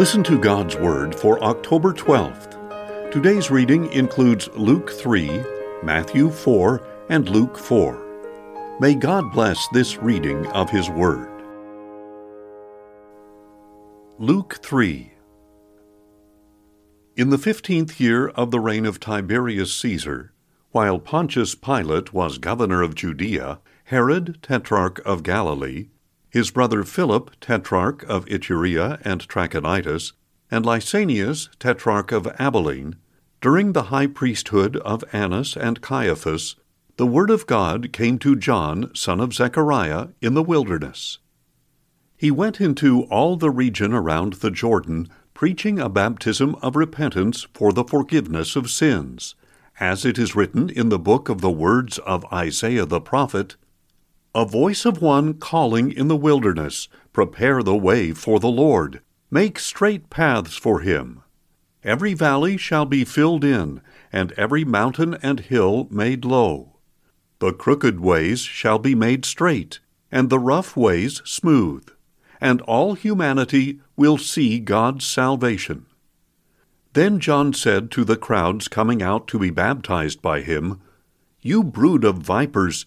Listen to God's Word for October 12th. Today's reading includes Luke 3, Matthew 4, and Luke 4. May God bless this reading of His Word. Luke 3 In the fifteenth year of the reign of Tiberius Caesar, while Pontius Pilate was governor of Judea, Herod, tetrarch of Galilee, his brother Philip, tetrarch of Iturea and Trachonitis, and Lysanias, tetrarch of Abilene, during the high priesthood of Annas and Caiaphas, the word of God came to John, son of Zechariah, in the wilderness. He went into all the region around the Jordan, preaching a baptism of repentance for the forgiveness of sins, as it is written in the book of the words of Isaiah the prophet a voice of one calling in the wilderness, Prepare the way for the Lord, make straight paths for him. Every valley shall be filled in, and every mountain and hill made low. The crooked ways shall be made straight, and the rough ways smooth, and all humanity will see God's salvation. Then John said to the crowds coming out to be baptized by him, You brood of vipers,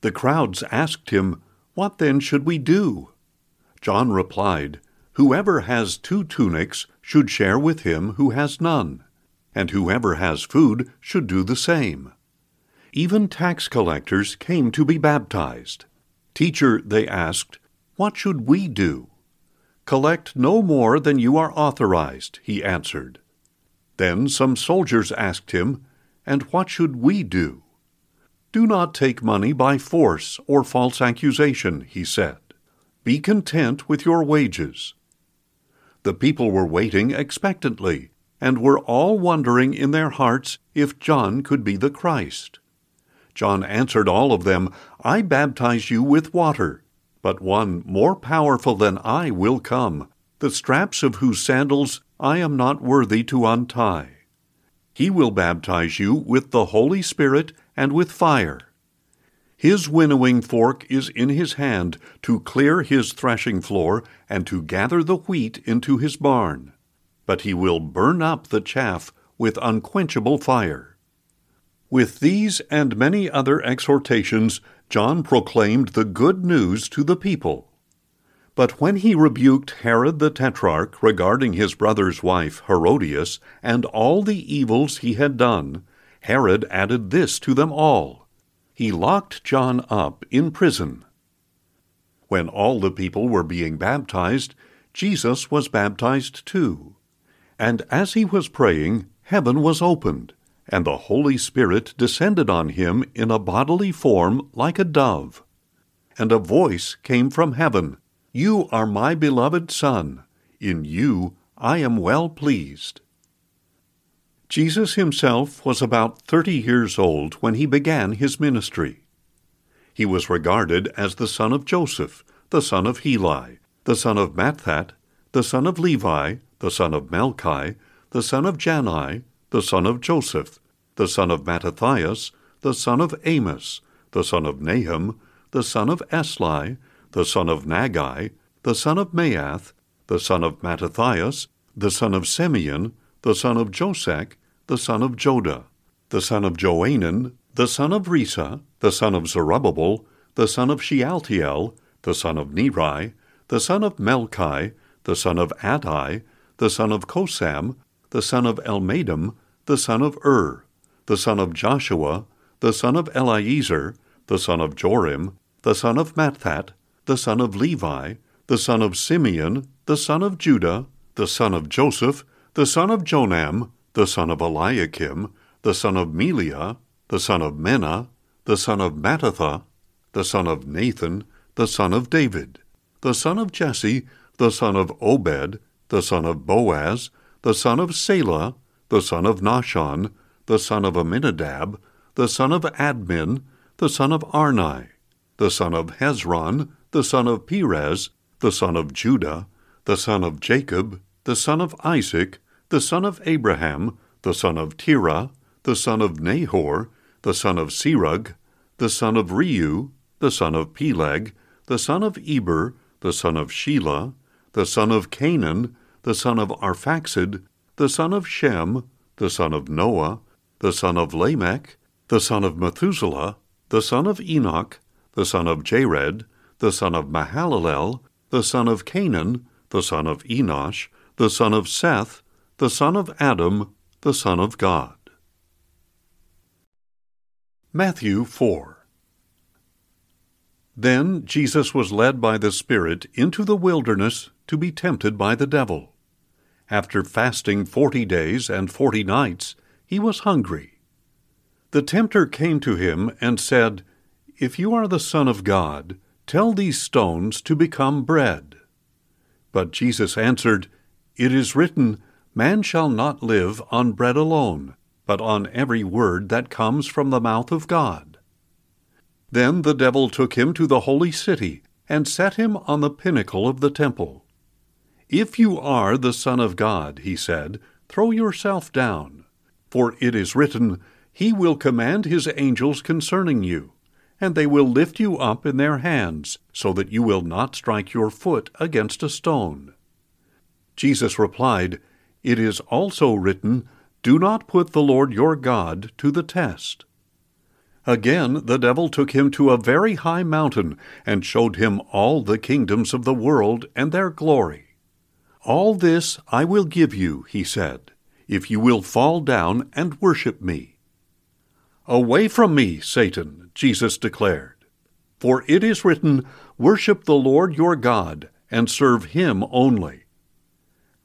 The crowds asked him, What then should we do? John replied, Whoever has two tunics should share with him who has none, and whoever has food should do the same. Even tax collectors came to be baptized. Teacher, they asked, What should we do? Collect no more than you are authorized, he answered. Then some soldiers asked him, And what should we do? Do not take money by force or false accusation, he said. Be content with your wages. The people were waiting expectantly, and were all wondering in their hearts if John could be the Christ. John answered all of them, I baptize you with water, but one more powerful than I will come, the straps of whose sandals I am not worthy to untie. He will baptize you with the Holy Spirit and with fire. His winnowing fork is in his hand to clear his threshing floor and to gather the wheat into his barn. But he will burn up the chaff with unquenchable fire. With these and many other exhortations, John proclaimed the good news to the people. But when he rebuked Herod the Tetrarch regarding his brother's wife Herodias and all the evils he had done, Herod added this to them all He locked John up in prison. When all the people were being baptized, Jesus was baptized too. And as he was praying, heaven was opened, and the Holy Spirit descended on him in a bodily form like a dove. And a voice came from heaven you are my beloved Son. In you I am well pleased. Jesus himself was about thirty years old when he began his ministry. He was regarded as the son of Joseph, the son of Heli, the son of Matthat, the son of Levi, the son of Melchi, the son of Jannai, the son of Joseph, the son of Mattathias, the son of Amos, the son of Nahum, the son of Esli, the son of Naggai, the son of Maath, the son of Mattathias, the son of Simeon, the son of Josech, the son of Joda, the son of Joanan, the son of Rhesa, the son of Zerubbabel, the son of Shealtiel, the son of Neri, the son of Melchi, the son of Addi, the son of Cosam, the son of Elmadam, the son of Ur, the son of Joshua, the son of Eliezer, the son of Jorim, the son of Matthat, the son of Levi, the son of Simeon, the son of Judah, the son of Joseph, the son of Jonam, the son of Eliakim, the son of Melea, the son of Menna, the son of Mattatha, the son of Nathan, the son of David, the son of Jesse, the son of Obed, the son of Boaz, the son of Salah, the son of Nahshon, the son of Amminadab, the son of Admin, the son of Arni, the son of Hezron, the son of Perez, the son of Judah, the son of Jacob, the son of Isaac, the son of Abraham, the son of Terah, the son of Nahor, the son of Serug, the son of Reu, the son of Peleg, the son of Eber, the son of Shelah, the son of Cainan, the son of Arphaxad, the son of Shem, the son of Noah, the son of Lamech, the son of Methuselah, the son of Enoch, the son of Jared, the son of Mahalalel, the son of Cainan, the son of Enosh, the son of Seth, the son of Adam, the Son of God. Matthew 4 Then Jesus was led by the Spirit into the wilderness to be tempted by the devil. After fasting forty days and forty nights, he was hungry. The tempter came to him and said, If you are the Son of God, tell these stones to become bread. But Jesus answered, It is written, Man shall not live on bread alone, but on every word that comes from the mouth of God. Then the devil took him to the holy city, and set him on the pinnacle of the temple. If you are the Son of God, he said, throw yourself down. For it is written, He will command His angels concerning you, and they will lift you up in their hands, so that you will not strike your foot against a stone. Jesus replied, It is also written, Do not put the Lord your God to the test. Again the devil took him to a very high mountain, and showed him all the kingdoms of the world and their glory. All this I will give you, he said, if you will fall down and worship me. Away from me, Satan, Jesus declared. For it is written, Worship the Lord your God, and serve him only.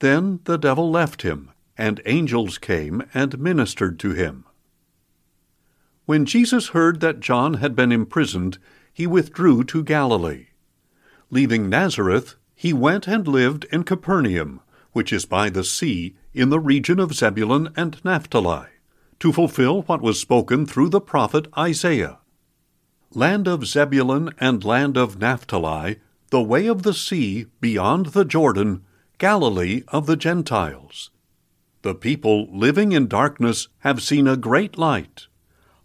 Then the devil left him, and angels came and ministered to him. When Jesus heard that John had been imprisoned, he withdrew to Galilee. Leaving Nazareth, he went and lived in Capernaum, which is by the sea, in the region of Zebulun and Naphtali, to fulfill what was spoken through the prophet Isaiah. Land of Zebulun and land of Naphtali, the way of the sea beyond the Jordan, Galilee of the Gentiles. The people living in darkness have seen a great light.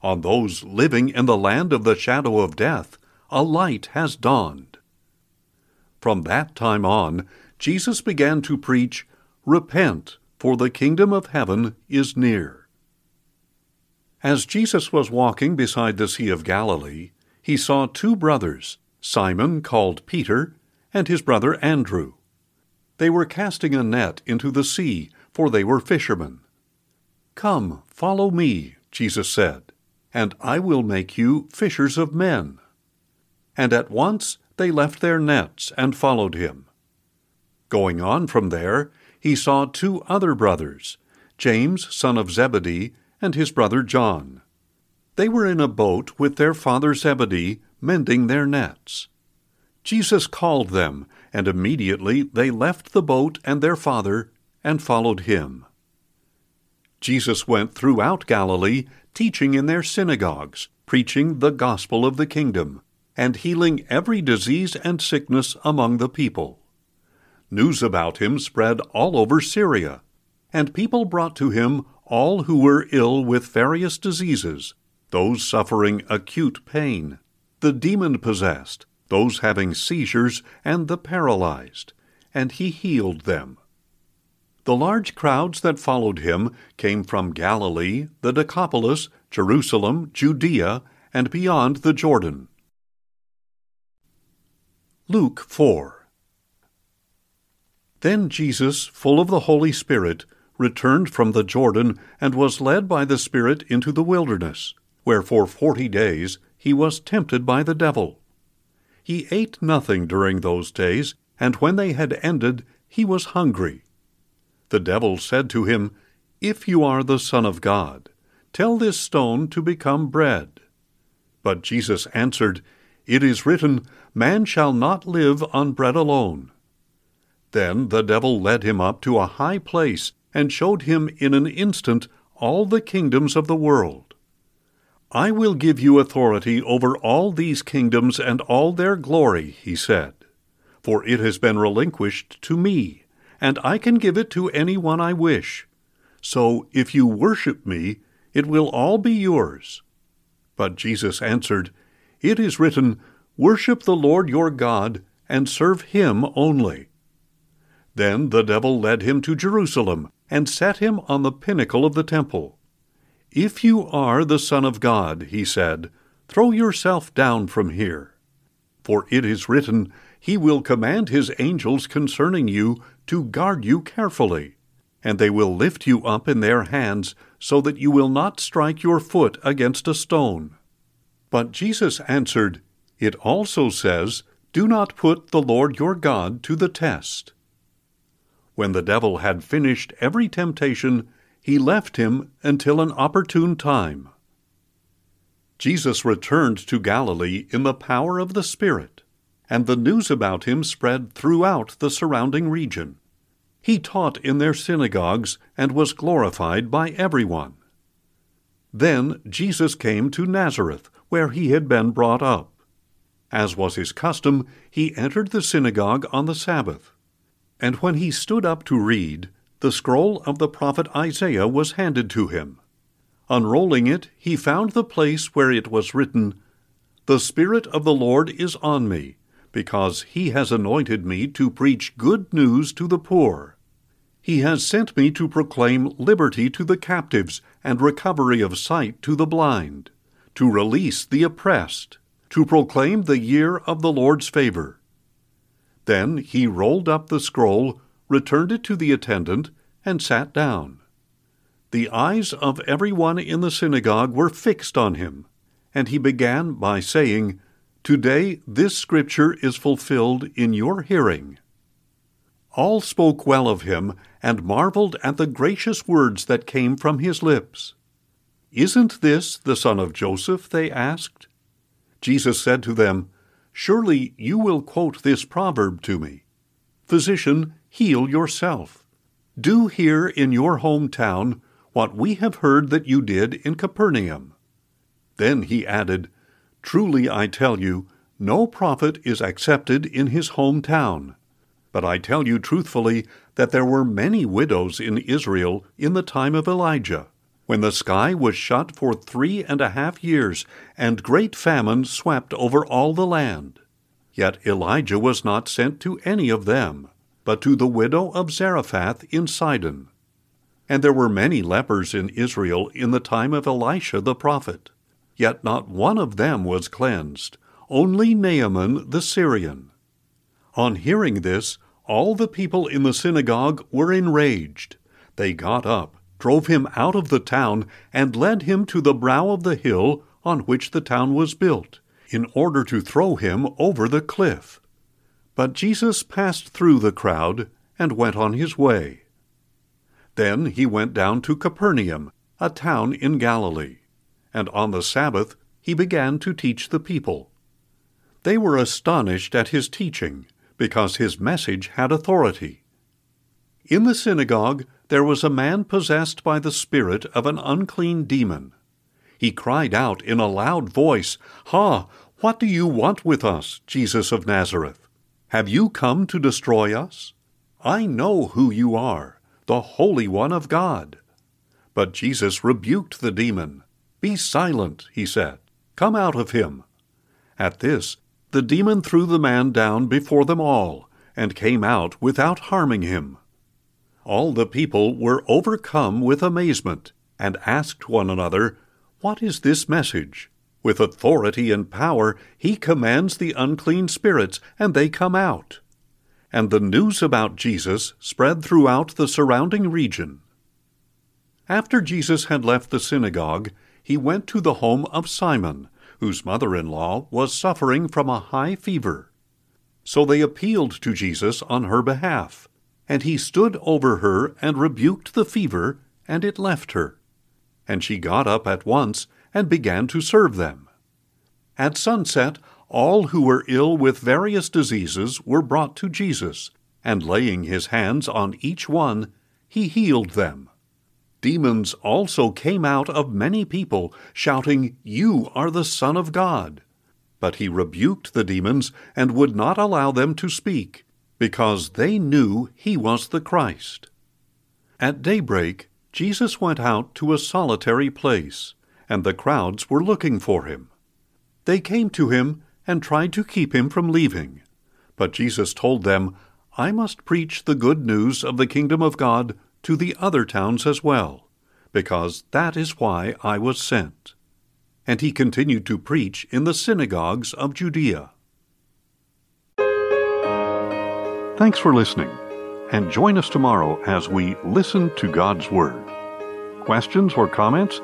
On those living in the land of the shadow of death, a light has dawned. From that time on, Jesus began to preach, Repent, for the kingdom of heaven is near. As Jesus was walking beside the Sea of Galilee, he saw two brothers, Simon called Peter, and his brother Andrew. They were casting a net into the sea, for they were fishermen. Come, follow me, Jesus said, and I will make you fishers of men. And at once they left their nets and followed him. Going on from there, he saw two other brothers, James, son of Zebedee, and his brother John. They were in a boat with their father Zebedee, mending their nets. Jesus called them, and immediately they left the boat and their father and followed him. Jesus went throughout Galilee, teaching in their synagogues, preaching the gospel of the kingdom, and healing every disease and sickness among the people. News about him spread all over Syria, and people brought to him all who were ill with various diseases, those suffering acute pain, the demon possessed, those having seizures, and the paralyzed, and he healed them. The large crowds that followed him came from Galilee, the Decapolis, Jerusalem, Judea, and beyond the Jordan. Luke 4 then Jesus, full of the Holy Spirit, returned from the Jordan, and was led by the Spirit into the wilderness, where for forty days he was tempted by the devil. He ate nothing during those days, and when they had ended, he was hungry. The devil said to him, If you are the Son of God, tell this stone to become bread. But Jesus answered, It is written, Man shall not live on bread alone. Then the devil led him up to a high place and showed him in an instant all the kingdoms of the world. I will give you authority over all these kingdoms and all their glory, he said, for it has been relinquished to me, and I can give it to anyone I wish. So if you worship me, it will all be yours. But Jesus answered, It is written, Worship the Lord your God, and serve him only. Then the devil led him to Jerusalem, and set him on the pinnacle of the temple. If you are the Son of God, he said, throw yourself down from here. For it is written, He will command His angels concerning you to guard you carefully, and they will lift you up in their hands, so that you will not strike your foot against a stone. But Jesus answered, It also says, Do not put the Lord your God to the test. When the devil had finished every temptation, he left him until an opportune time. Jesus returned to Galilee in the power of the Spirit, and the news about him spread throughout the surrounding region. He taught in their synagogues and was glorified by everyone. Then Jesus came to Nazareth, where he had been brought up. As was his custom, he entered the synagogue on the Sabbath. And when he stood up to read, the scroll of the prophet Isaiah was handed to him. Unrolling it, he found the place where it was written, The Spirit of the Lord is on me, because he has anointed me to preach good news to the poor. He has sent me to proclaim liberty to the captives and recovery of sight to the blind, to release the oppressed, to proclaim the year of the Lord's favor. Then he rolled up the scroll, returned it to the attendant, and sat down. The eyes of everyone in the synagogue were fixed on him, and he began by saying, Today this scripture is fulfilled in your hearing. All spoke well of him and marveled at the gracious words that came from his lips. Isn't this the son of Joseph? they asked. Jesus said to them, Surely you will quote this proverb to me Physician, heal yourself. Do here in your hometown what we have heard that you did in Capernaum. Then he added, Truly I tell you, no prophet is accepted in his hometown. But I tell you truthfully that there were many widows in Israel in the time of Elijah, when the sky was shut for three and a half years, and great famine swept over all the land. Yet Elijah was not sent to any of them, but to the widow of Zarephath in Sidon. And there were many lepers in Israel in the time of Elisha the prophet. Yet not one of them was cleansed, only Naaman the Syrian. On hearing this, all the people in the synagogue were enraged. They got up, drove him out of the town, and led him to the brow of the hill on which the town was built, in order to throw him over the cliff. But Jesus passed through the crowd and went on his way. Then he went down to Capernaum, a town in Galilee, and on the Sabbath he began to teach the people. They were astonished at his teaching because his message had authority. In the synagogue there was a man possessed by the spirit of an unclean demon. He cried out in a loud voice, Ha! What do you want with us, Jesus of Nazareth? Have you come to destroy us? I know who you are, the Holy One of God. But Jesus rebuked the demon. Be silent, he said. Come out of him. At this, the demon threw the man down before them all, and came out without harming him. All the people were overcome with amazement, and asked one another, What is this message? With authority and power he commands the unclean spirits, and they come out. And the news about Jesus spread throughout the surrounding region. After Jesus had left the synagogue, he went to the home of Simon whose mother in law was suffering from a high fever. So they appealed to Jesus on her behalf, and he stood over her and rebuked the fever, and it left her. And she got up at once and began to serve them. At sunset, all who were ill with various diseases were brought to Jesus, and laying his hands on each one, he healed them. Demons also came out of many people, shouting, You are the Son of God. But he rebuked the demons and would not allow them to speak, because they knew he was the Christ. At daybreak, Jesus went out to a solitary place, and the crowds were looking for him. They came to him and tried to keep him from leaving. But Jesus told them, I must preach the good news of the kingdom of God to the other towns as well, because that is why I was sent. And he continued to preach in the synagogues of Judea. Thanks for listening, and join us tomorrow as we listen to God's Word. Questions or comments?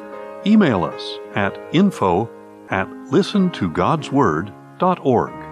Email us at info at listentogodsword.org.